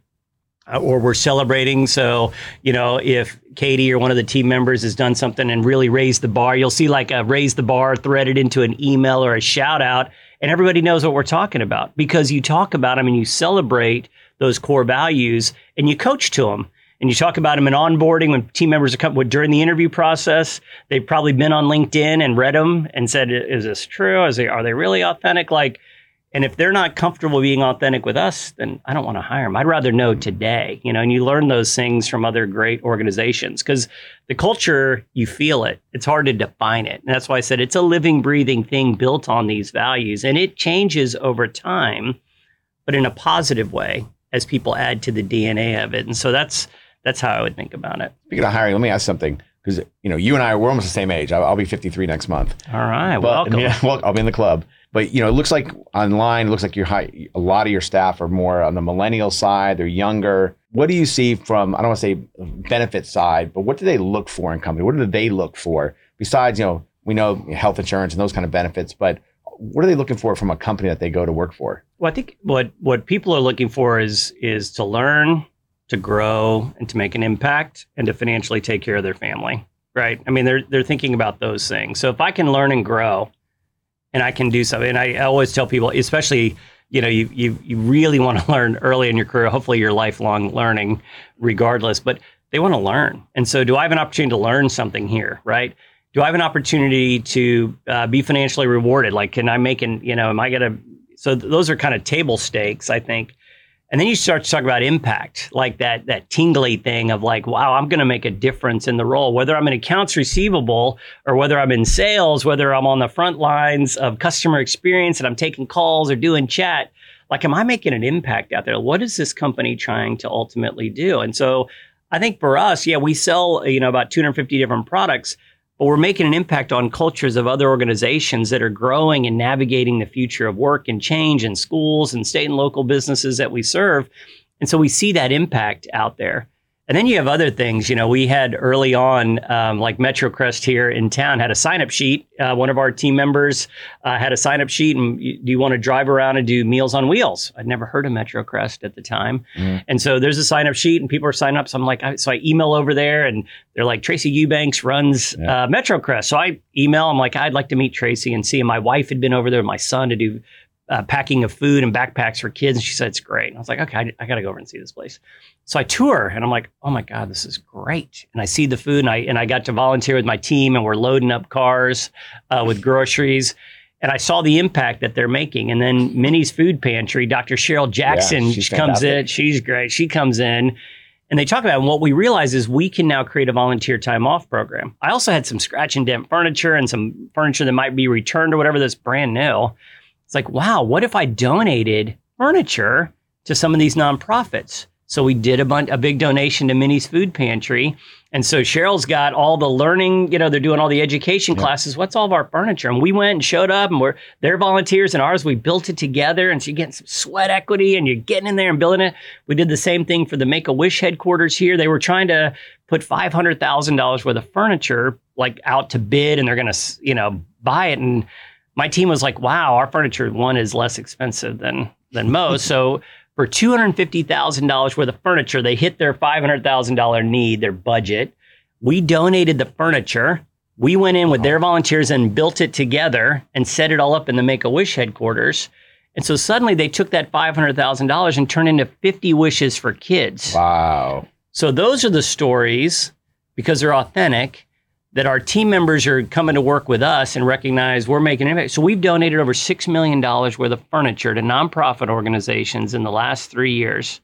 uh, or we're celebrating. So, you know, if Katie or one of the team members has done something and really raised the bar, you'll see like a raise the bar threaded into an email or a shout out, and everybody knows what we're talking about because you talk about them and you celebrate those core values and you coach to them. And you talk about them in onboarding when team members are coming during the interview process. They've probably been on LinkedIn and read them and said, "Is this true? Is they are they really authentic?" Like, and if they're not comfortable being authentic with us, then I don't want to hire them. I'd rather know today, you know, and you learn those things from other great organizations because the culture, you feel it. It's hard to define it. And that's why I said it's a living, breathing thing built on these values and it changes over time, but in a positive way as people add to the DNA of it. And so that's, that's how I would think about it. Speaking of hiring, let me ask something because you know you and I we're almost the same age. I'll, I'll be 53 next month. All right. But- welcome. I'll be in the club. But you know, it looks like online, it looks like you're high, a lot of your staff are more on the millennial side. They're younger. What do you see from I don't want to say benefit side, but what do they look for in company? What do they look for besides you know we know health insurance and those kind of benefits, but what are they looking for from a company that they go to work for? Well, I think what what people are looking for is is to learn, to grow, and to make an impact, and to financially take care of their family. Right? I mean, they're they're thinking about those things. So if I can learn and grow, and I can do something, and I always tell people, especially you know, you you you really want to learn early in your career. Hopefully, you're lifelong learning, regardless. But they want to learn, and so do I have an opportunity to learn something here? Right? Do I have an opportunity to uh, be financially rewarded? Like, can I make an you know, am I gonna so th- those are kind of table stakes, I think. And then you start to talk about impact, like that that tingly thing of like, wow, I'm going to make a difference in the role, whether I'm in accounts receivable or whether I'm in sales, whether I'm on the front lines of customer experience and I'm taking calls or doing chat. Like, am I making an impact out there? What is this company trying to ultimately do? And so, I think for us, yeah, we sell you know about 250 different products, but we're making an impact on cultures of other organizations that are growing and navigating the future of work and change in schools and state and local businesses that we serve. And so we see that impact out there. And then you have other things. You know, we had early on, um, like MetroCrest here in town had a sign up sheet. Uh, one of our team members uh, had a sign up sheet, and do you want to drive around and do Meals on Wheels? I'd never heard of MetroCrest at the time. Mhm. And so there's a sign up sheet, and people are signing up. So I'm like, I, so I email over there, and they're like, Tracy Eubanks runs Yeah. uh, MetroCrest. So I email, I'm like, I'd like to meet Tracy and see him. My wife had been over there with my son to do uh, packing of food and backpacks for kids. And she said, it's great. And I was like, okay, I, I got to go over and see this place. So I tour and I'm like, oh my God, this is great. And I see the food and I, and I got to volunteer with my team and we're loading up cars uh, with groceries. And I saw the impact that they're making. And then Minnie's Food Pantry, Dr. Cheryl Jackson Yeah, she comes in. She's great. She comes in and they talk about it. And what we realize is we can now create a volunteer time off program. I also had some scratch and dent furniture and some furniture that might be returned or whatever that's brand new. It's like, wow, what if I donated furniture to some of these nonprofits? So we did a, bun- a big donation to Minnie's Food Pantry. And so Cheryl's got all the learning, you know, they're doing all the education classes. What's all of our furniture? And we went and showed up and we're their volunteers and ours. We built it together. And so you're getting some sweat equity and you're getting in there and building it. We did the same thing for the Make a Wish headquarters here. They were trying to put $500,000 worth of furniture like out to bid and they're going to, you know, buy it. And my team was like, wow, our furniture one is less expensive than than most. so for two hundred fifty thousand dollars worth of furniture, they hit their five hundred thousand dollar need, their budget. We donated the furniture. We went in with their volunteers and built it together and set it all up in the Make a Wish headquarters. And so suddenly they took that five hundred thousand dollars and turned into fifty wishes for kids. Wow. So those are the stories because they're authentic that our team members are coming to work with us and recognize we're making an impact. So we've donated over $6 million worth of furniture to nonprofit organizations in the last three years.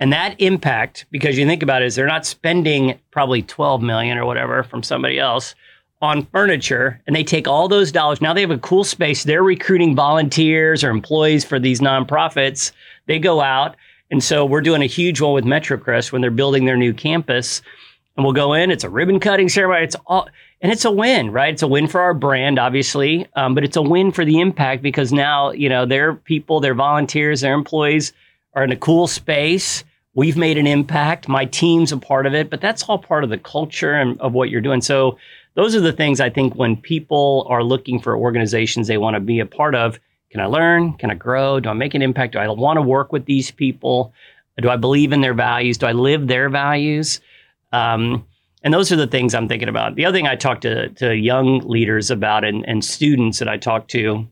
And that impact, because you think about it, is they're not spending probably 12 million or whatever from somebody else on furniture and they take all those dollars. Now they have a cool space. They're recruiting volunteers or employees for these nonprofits. They go out. And so we're doing a huge one with MetroCrest when they're building their new campus. And we'll go in. It's a ribbon cutting ceremony. It's all, and it's a win, right? It's a win for our brand, obviously, um, but it's a win for the impact because now you know their people, their volunteers, their employees are in a cool space. We've made an impact. My team's a part of it, but that's all part of the culture and of what you're doing. So those are the things I think when people are looking for organizations they want to be a part of. Can I learn? Can I grow? Do I make an impact? Do I want to work with these people? Do I believe in their values? Do I live their values? Um, and those are the things I'm thinking about. The other thing I talk to, to young leaders about and, and students that I talk to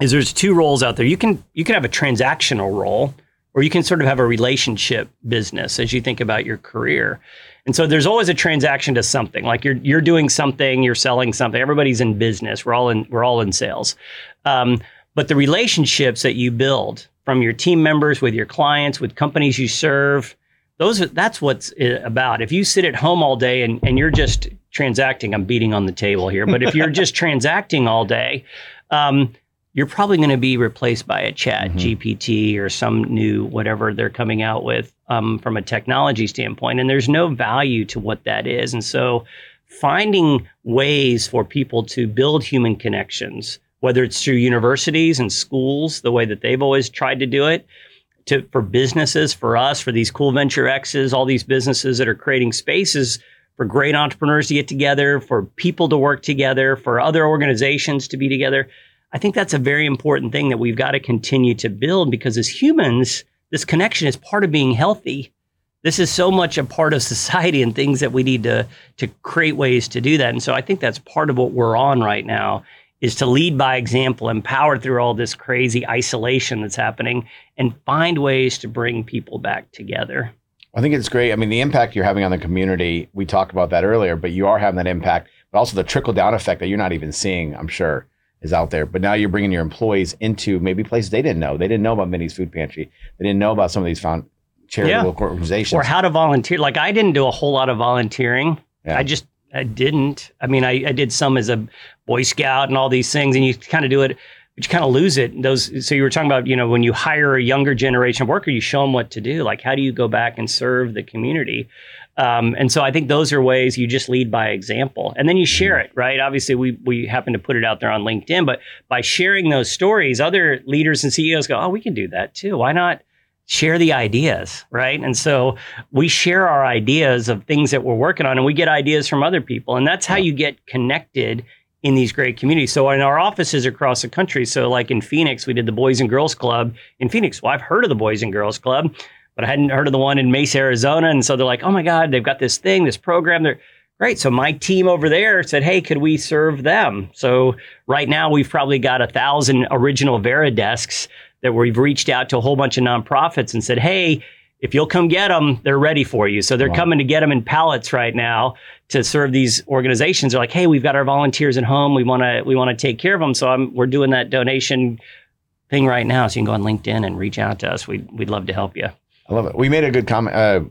is there's two roles out there. You can you can have a transactional role or you can sort of have a relationship business as you think about your career. And so there's always a transaction to something. Like you're you're doing something, you're selling something. Everybody's in business. We're all in we're all in sales. Um, but the relationships that you build from your team members with your clients, with companies you serve, those are, that's what's about. If you sit at home all day and, and you're just transacting, I'm beating on the table here, but if you're just transacting all day, um, you're probably going to be replaced by a ChatGPT or some new whatever they're coming out with um, from a technology standpoint. And there's no value to what that is. And so finding ways for people to build human connections, whether it's through universities and schools, the way that they've always tried to do it, to for businesses, for us, for these cool Venture X's, all these businesses that are creating spaces for great entrepreneurs to get together, for people to work together, for other organizations to be together. I think that's a very important thing that we've got to continue to build because as humans, this connection is part of being healthy. This is so much a part of society and things that we need to to create ways to do that. And so I think that's part of what we're on right now is to lead by example, empower through all this crazy isolation that's happening, and find ways to bring people back together. I think it's great. I mean, the impact you're having on the community, we talked about that earlier, but you are having that impact, but also the trickle down effect that you're not even seeing, I'm sure, is out there. But now you're bringing your employees into maybe places they didn't know. They didn't know about Minnie's Food Pantry. They didn't know about some of these found charitable organizations. Or how to volunteer. Like I didn't do a whole lot of volunteering. Yeah. I just I didn't. I mean, I, I did some as a Boy Scout and all these things, and you kind of do it, but you kind of lose it. Those. So you were talking about, you know, when you hire a younger generation of worker, you show them what to do. Like, how do you go back and serve the community? Um, and so I think those are ways you just lead by example, and then you share it, right? Obviously, we we happen to put it out there on LinkedIn, but by sharing those stories, other leaders and CEOs go, "Oh, we can do that too. Why not?" Share the ideas, right? And so we share our ideas of things that we're working on and we get ideas from other people. And that's how you get connected in these great communities. So in our offices across the country, so like in Phoenix, we did the Boys and Girls Club in Phoenix. Well, I've heard of the Boys and Girls Club, but I hadn't heard of the one in Mesa, Arizona. And so they're like, oh my God, they've got this thing, this program. They're great. So my team over there said, hey, could we serve them? So right now we've probably got a thousand original Varidesks that we've reached out to a whole bunch of nonprofits and said, hey, if you'll come get them, they're ready for you. So they're wow. coming to get them in pallets right now to serve these organizations. They're like, hey, we've got our volunteers at home. We want to we want to take care of them. So I'm, we're doing that donation thing right now. So you can go on LinkedIn and reach out to us. We'd we'd love to help you. I love it. We made a good comment. Uh,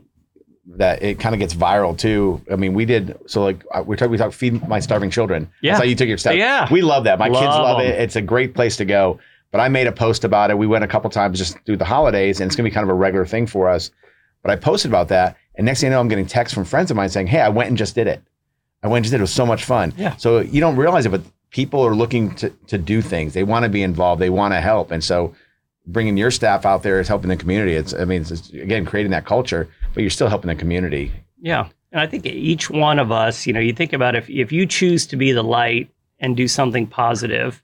that it kind of gets viral too. I mean, we did so like uh, we talked we talked feed my starving children. Yeah, that's how you took your step. Yeah, we love that. My love kids love them. it. It's a great place to go. But I made a post about it. We went a couple times just through the holidays, and it's gonna be kind of a regular thing for us. But I posted about that, and next thing I know, I'm getting texts from friends of mine saying, "Hey, I went and just did it. I went and just did it. It was so much fun." Yeah. So you don't realize it, but people are looking to to do things. They want to be involved. They want to help, and so bringing your staff out there is helping the community. It's I mean, it's, again creating that culture, but you're still helping the community. Yeah, and I think each one of us, you know, you think about if if you choose to be the light and do something positive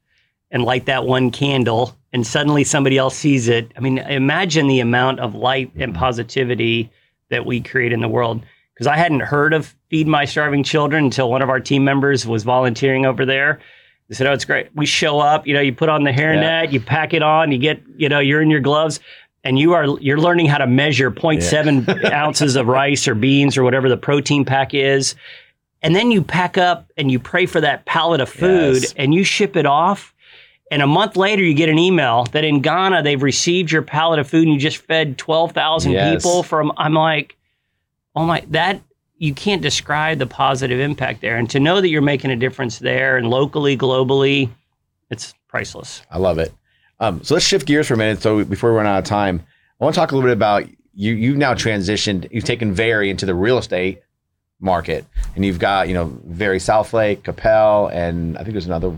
and light that one candle and suddenly somebody else sees it. I mean, imagine the amount of light and mm-hmm. positivity that we create in the world. Because I hadn't heard of Feed My Starving Children until one of our team members was volunteering over there. They said, "Oh, it's great. We show up. You know, you put on the hairnet, yeah. you pack it on, you get, you know, you're in your gloves, and you are you're learning how to measure 0.7 yeah. ounces of rice or beans or whatever the protein pack is, and then you pack up and you pray for that pallet of food, yes. and you ship it off." And a month later, you get an email that in Ghana they've received your pallet of food and you just fed 12,000 yes. people from. I'm like, oh my, that you can't describe the positive impact there. And to know that you're making a difference there and locally, globally, it's priceless. I love it. Um, so let's shift gears for a minute. So before we run out of time, I want to talk a little bit about you. You've now transitioned. You've taken Vari into the real estate market, and you've got you know Vari Southlake, Coppell, and I think there's another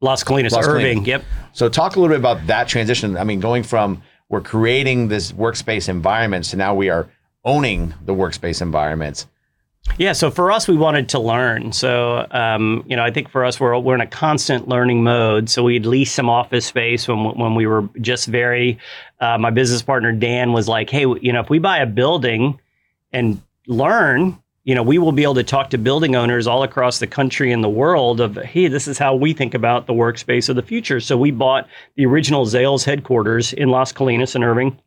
Las Colinas, Las Irving. Yep. So talk a little bit about that transition. I mean, going from we're creating this workspace environments to now we are owning the workspace environments. Yeah, so for us, we wanted to learn. So, um, you know, I think for us, we're, we're in a constant learning mode. So we'd lease some office space when, when we were just Vari, uh, my business partner, Dan, was like, hey, you know, if we buy a building and learn, you know, we will be able to talk to building owners all across the country and the world of, hey, this is how we think about the workspace of the future. So we bought the original Zales headquarters in Las Colinas and Irving.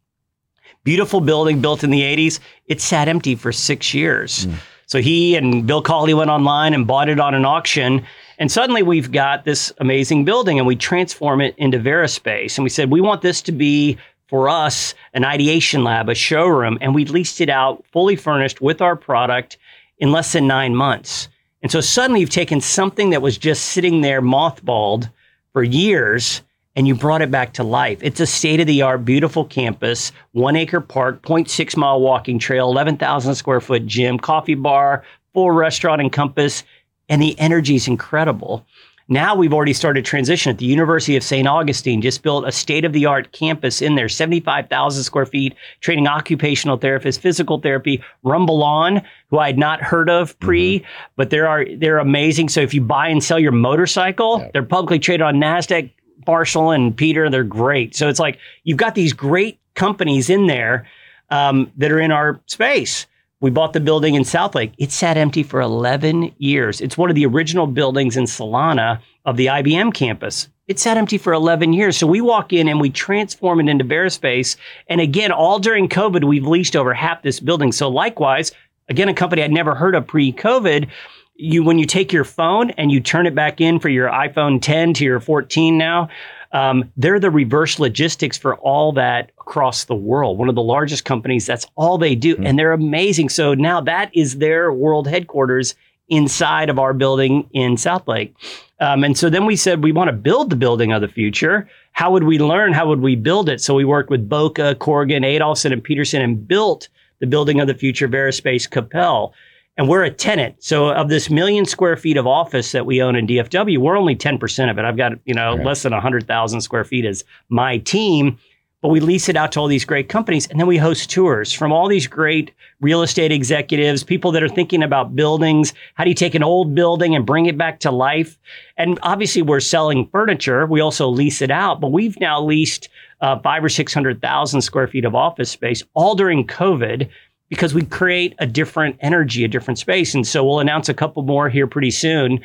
Beautiful building built in the 80s. It sat empty for six years. Mm. So he and Bill Cawley went online and bought it on an auction. And suddenly we've got this amazing building and we transform it into VariSpace. And we said, we want this to be for us an ideation lab, a showroom. And we leased it out fully furnished with our product in less than nine months. And so suddenly you've taken something that was just sitting there mothballed for years and you brought it back to life. It's a state of the art, beautiful campus, one acre park, 0.6 mile walking trail, 11,000 square foot gym, coffee bar, full restaurant and campus, and the energy is incredible. Now we've already started transition at the University of St. Augustine, just built a state of the art campus in there, 75,000 square feet, training occupational therapists, physical therapy, RumbleOn, who I had not heard of pre, mm-hmm. but they are, they're amazing. So if you buy and sell your motorcycle, yep. they're publicly traded on NASDAQ. Marshall and Peter, they're great. So it's like you've got these great companies in there um, that are in our space. We bought the building in Southlake. It sat empty for 11 years. It's one of the original buildings in Solana of the IBM campus. It sat empty for 11 years. So we walk in and we transform it into VariSpace. And again, all during COVID, we've leased over half this building. So likewise, again, a company I'd never heard of pre-COVID, you when you take your phone and you turn it back in for your iPhone 10 to your 14 now, um, they're the reverse logistics for all that across the world. One of the largest companies, that's all they do. Mm-hmm. And they're amazing. So now that is their world headquarters inside of our building in Southlake. Um, and so then we said, we want to build the building of the future. How would we learn? How would we build it? So we worked with Boka, Corgan, Adolfson, and Peterson and built the building of the future, VariSpace Coppell and we're a tenant. So of this million square feet of office that we own in DFW, we're only 10% of it. I've got, you know, right. less than 100,000 square feet as my team, but we lease it out to all these great companies and then we host tours from all these great real estate executives, people that are thinking about buildings. How do you take an old building and bring it back to life? And obviously we're selling furniture. We also lease it out, but we've now leased uh, five or 600,000 square feet of office space all during COVID because we create a different energy, a different space. And so we'll announce a couple more here pretty soon.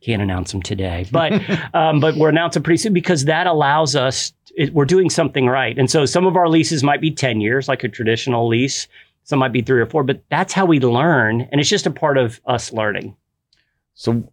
can't announce them today, but um, but we're announcing pretty soon because that allows us. It, we're doing something right, and so some of our leases might be ten years, like a traditional lease. Some might be three or four, but that's how we learn, and it's just a part of us learning. So,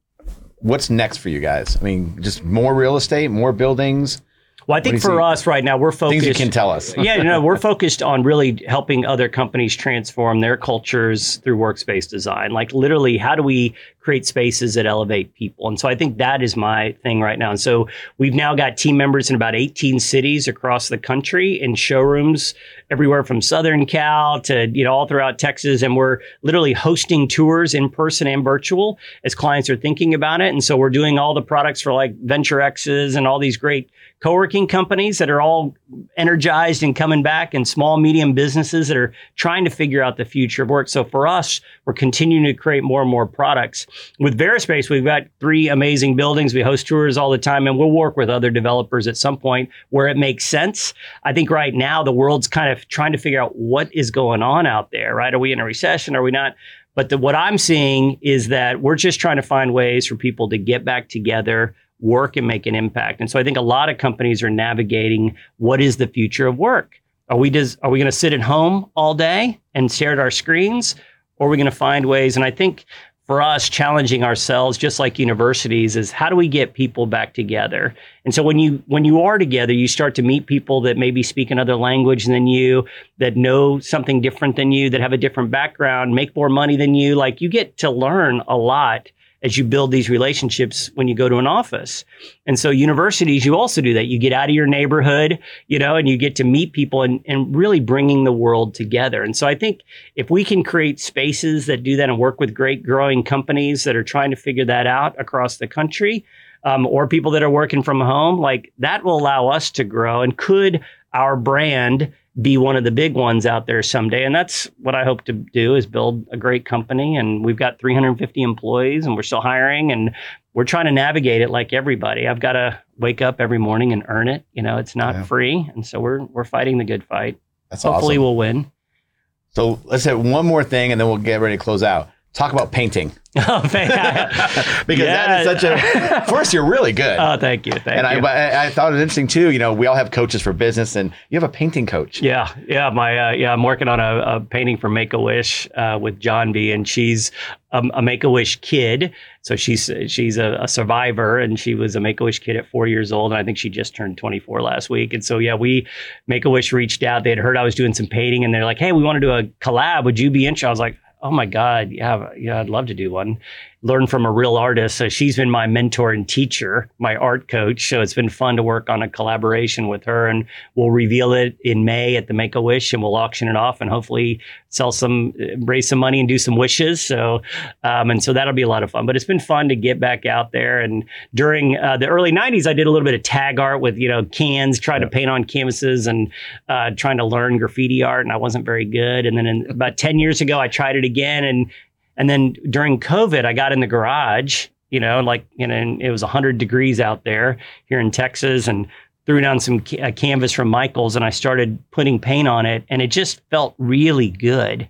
what's next for you guys? I mean, just more real estate, more buildings. Well, I think for us right now, we're focused. Things you can tell us. yeah, you know, we're focused on really helping other companies transform their cultures through workspace design. Like literally, how do we create spaces that elevate people? And so I think that is my thing right now. And so we've now got team members in about 18 cities across the country in showrooms everywhere from Southern Cal to you know all throughout Texas, and we're literally hosting tours in person and virtual as clients are thinking about it. And so we're doing all the products for like Venture X's and all these great co-working companies that are all energized and coming back and small medium businesses that are trying to figure out the future of work. So for us we're continuing to create more and more products. With VariSpace we've got three amazing buildings. We host tours all the time and we'll work with other developers at some point where it makes sense. I think right now the world's kind of trying to figure out what is going on out there right? Are we in a recession? Are we not? But the, what i'm seeing is that we're just trying to find ways for people to get back together work and make an impact. And so I think a lot of companies are navigating what is the future of work. Are we does are we going to sit at home all day and stare at our screens, or are we going to find ways? And I think for us, challenging ourselves, just like universities, is how do we get people back together? And so when you when you are together, you start to meet people that maybe speak another language than you, that know something different than you, that have a different background, make more money than you. Like you get to learn a lot as you build these relationships when you go to an office. And so universities, you also do that. You get out of your neighborhood, you know, and you get to meet people and, and really bringing the world together. And so I think if we can create spaces that do that and work with great growing companies that are trying to figure that out across the country, um, or people that are working from home, like that will allow us to grow. And could our brand be one of the big ones out there someday. And that's what I hope to do is build a great company. And we've got 350 employees and we're still hiring and we're trying to navigate it like everybody. I've got to wake up every morning and earn it. You know, it's not yeah. free. And so we're we're fighting the good fight. That's Hopefully awesome. we'll win. So let's say one more thing and then we'll get ready to close out. Talk about painting. Oh, because yeah. that is such a. First, you're really good. Oh, thank you. Thank and you. I, I thought it was interesting too. You know, we all have coaches for business, and you have a painting coach. Yeah, yeah. My uh, yeah, I'm working on a, a painting for Make a Wish uh, with John B, and she's um, a Make a Wish kid. So she's she's a, a, survivor, and she was a Make a Wish kid at four years old, and I think she just turned 24 last week. And so yeah, we Make a Wish reached out. They had heard I was doing some painting, and they're like, "Hey, we want to do a collab. Would you be interested?" I was like, "Oh my god, yeah, yeah, I'd love to do one." Learn from a real artist. So she's been my mentor and teacher, my art coach. So it's been fun to work on a collaboration with her. And we'll reveal it in May at the Make a Wish and we'll auction it off and hopefully sell some, raise some money and do some wishes. So, um, and so that'll be a lot of fun. But it's been fun to get back out there. And during uh, the early 90s, I did a little bit of tag art with, you know, cans, trying yeah. to paint on canvases and uh, trying to learn graffiti art. And I wasn't very good. And then in, about 10 years ago, I tried it again and and then during COVID, I got in the garage, you know, like, you know, it was 100 degrees out there here in Texas and threw down some ca- canvas from Michaels and I started putting paint on it and it just felt really good.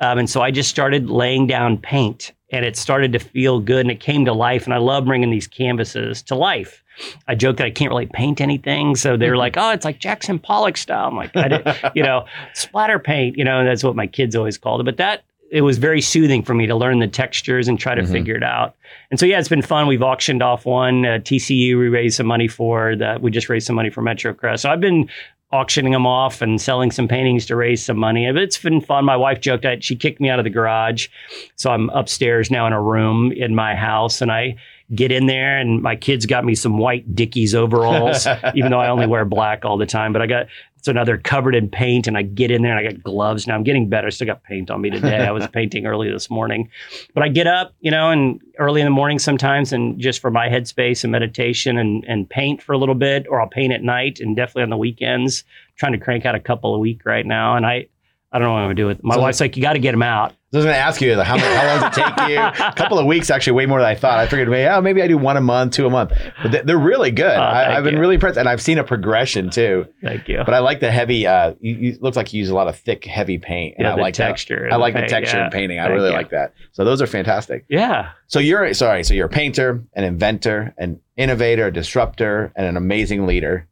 Um, and so I just started laying down paint and it started to feel good and it came to life. And I love bringing these canvases to life. I joke that I can't really paint anything. So they're like, oh, it's like Jackson Pollock style. I'm like, I did, you know, splatter paint, you know, and that's what my kids always called it. But that it was very soothing for me to learn the textures and try to mm-hmm. figure it out. And so, yeah, it's been fun. We've auctioned off one uh, TCU. We raised some money for that. We just raised some money for MetroCrest. So I've been auctioning them off and selling some paintings to raise some money. It's been fun. My wife joked that she kicked me out of the garage, so I'm upstairs now in a room in my house, and I get in there and my kids got me some white Dickies overalls, even though I only wear black all the time. But I got so now they're covered in paint, and I get in there and I got gloves. Now I'm getting better. I still got paint on me today. I was painting early this morning, but I get up, you know, and early in the morning sometimes, and just for my headspace and meditation, and and paint for a little bit, or I'll paint at night, and definitely on the weekends. trying to crank out a couple a week right now, and I I don't know what I'm gonna do with. It. My So- wife's like, you got to get them out. I was to ask you how, how long does it take you? A couple of weeks, actually, way more than I thought. I figured, maybe, oh, maybe I do one a month, two a month, but they- they're really good. Oh, I, I've been really impressed, and I've seen a progression too. Thank you. But I like the heavy. Uh, you, you looks like you use a lot of thick, heavy paint, and Yeah, I the like texture I like the paint, texture yeah. and painting. I Thank really you. like that. So those are fantastic. yeah. So you're sorry. So you're a painter, an inventor, an innovator, a disruptor, and an amazing leader.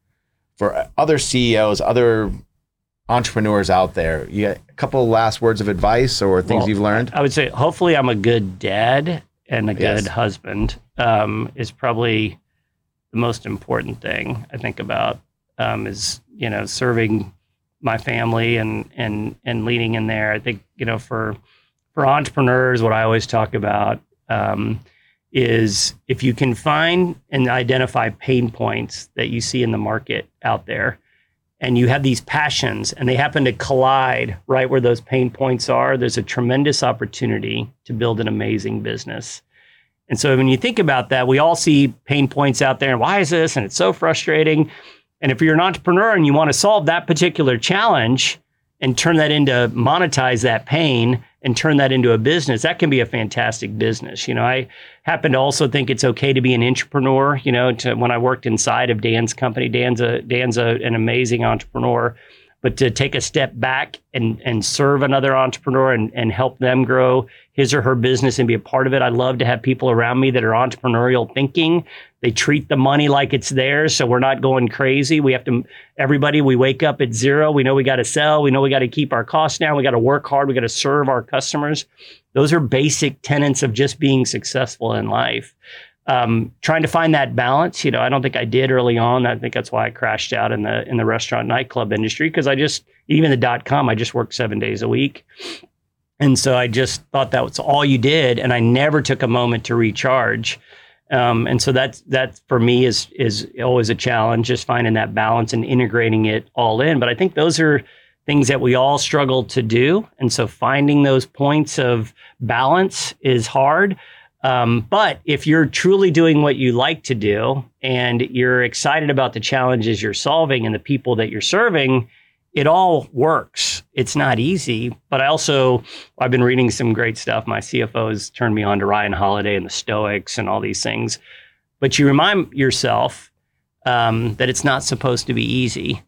For other CEOs, other entrepreneurs out there, you got a couple last words of advice or things Well, you've learned. I would say hopefully I'm a good dad and a good Yes. husband um, is probably the most important thing I think about um, is you know serving my family and and and leading in there. I think you know for for entrepreneurs, what I always talk about um, is if you can find and identify pain points that you see in the market out there and you have these passions and they happen to collide right where those pain points are, there's a tremendous opportunity to build an amazing business. And so when you think about that, we all see pain points out there and why is this? And it's so frustrating. And if you're an entrepreneur and you want to solve that particular challenge and turn that into monetize that pain and turn that into a business, that can be a fantastic business. You know, I happen to also think it's okay to be an entrepreneur. You know, to, when I worked inside of Dan's company, Dan's a Dan's a, an amazing entrepreneur, but to take a step back and and serve another entrepreneur and and help them grow his or her business and be a part of it. I love to have people around me that are entrepreneurial thinking. They treat the money like it's theirs, so we're not going crazy. We have to everybody. We wake up at zero. We know we got to sell. We know we got to keep our costs down. We got to work hard. We got to serve our customers. Those are basic tenets of just being successful in life. Um, trying to find that balance, you know, I don't think I did early on. I think that's why I crashed out in the in the restaurant nightclub industry because I just even the dot com, I just worked seven days a week. And so I just thought that was all you did, and I never took a moment to recharge. Um, and so that's that for me is is always a challenge, just finding that balance and integrating it all in. But I think those are things that we all struggle to do, and so finding those points of balance is hard. Um, but if you're truly doing what you like to do and you're excited about the challenges you're solving and the people that you're serving, it all works. It's not easy, but I also I've been reading some great stuff. My CFO has turned me on to Ryan Holiday and the Stoics and all these things. But you remind yourself um, that it's not supposed to be easy.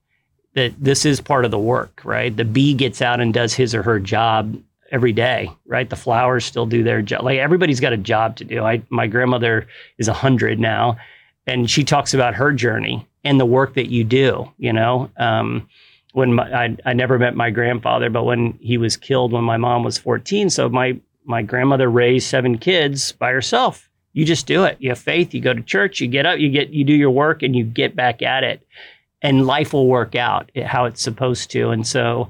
That this is part of the work, right? The bee gets out and does his or her job every day, right? The flowers still do their job. Like everybody's got a job to do. I my grandmother is 100 now and she talks about her journey and the work that you do, you know. Um, when my, I, I never met my grandfather, but when he was killed when my mom was 14, so my my grandmother raised seven kids by herself. You just do it. You have faith. You go to church. You get up. You get you do your work, and you get back at it, and life will work out how it's supposed to. And so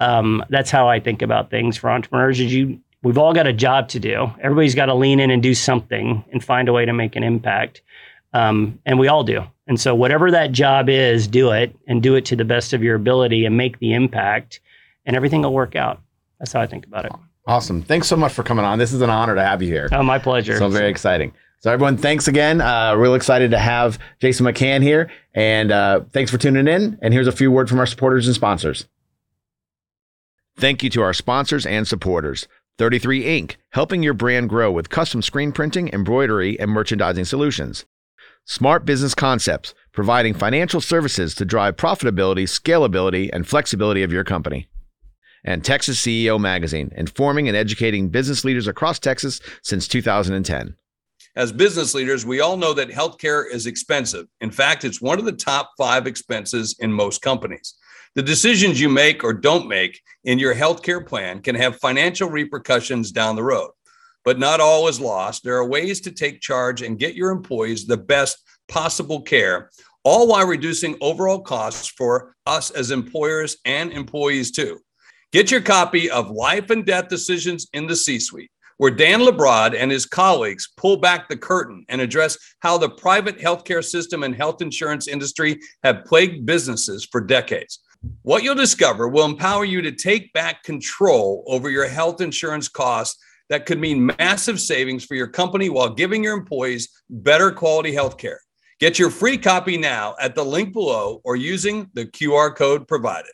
um, that's how I think about things for entrepreneurs. Is you we've all got a job to do. Everybody's got to lean in and do something and find a way to make an impact. Um, and we all do. And so, whatever that job is, do it and do it to the best of your ability and make the impact, and everything will work out. That's how I think about it. Awesome. Thanks so much for coming on. This is an honor to have you here. Oh, my pleasure. So very exciting. So everyone, thanks again. Uh, real excited to have Jason McCann here, and uh, thanks for tuning in. And here's a few words from our supporters and sponsors. Thank you to our sponsors and supporters. 33 Inc., helping your brand grow with custom screen printing, embroidery, and merchandising solutions. Smart Business Concepts, providing financial services to drive profitability, scalability, and flexibility of your company. And Texas CEO Magazine, informing and educating business leaders across Texas since 2010. As business leaders, we all know that healthcare is expensive. In fact, it's one of the top five expenses in most companies. The decisions you make or don't make in your healthcare plan can have financial repercussions down the road. But not all is lost. There are ways to take charge and get your employees the best possible care, all while reducing overall costs for us as employers and employees too. Get your copy of Life and Death Decisions in the C Suite, where Dan Labroad and his colleagues pull back the curtain and address how the private healthcare system and health insurance industry have plagued businesses for decades. What you'll discover will empower you to take back control over your health insurance costs that could mean massive savings for your company while giving your employees better quality health care. Get your free copy now at the link below or using the QR code provided.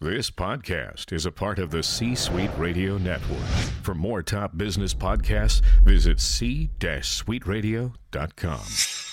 This podcast is a part of the C Suite Radio Network. For more top business podcasts, visit c-suiteradio.com.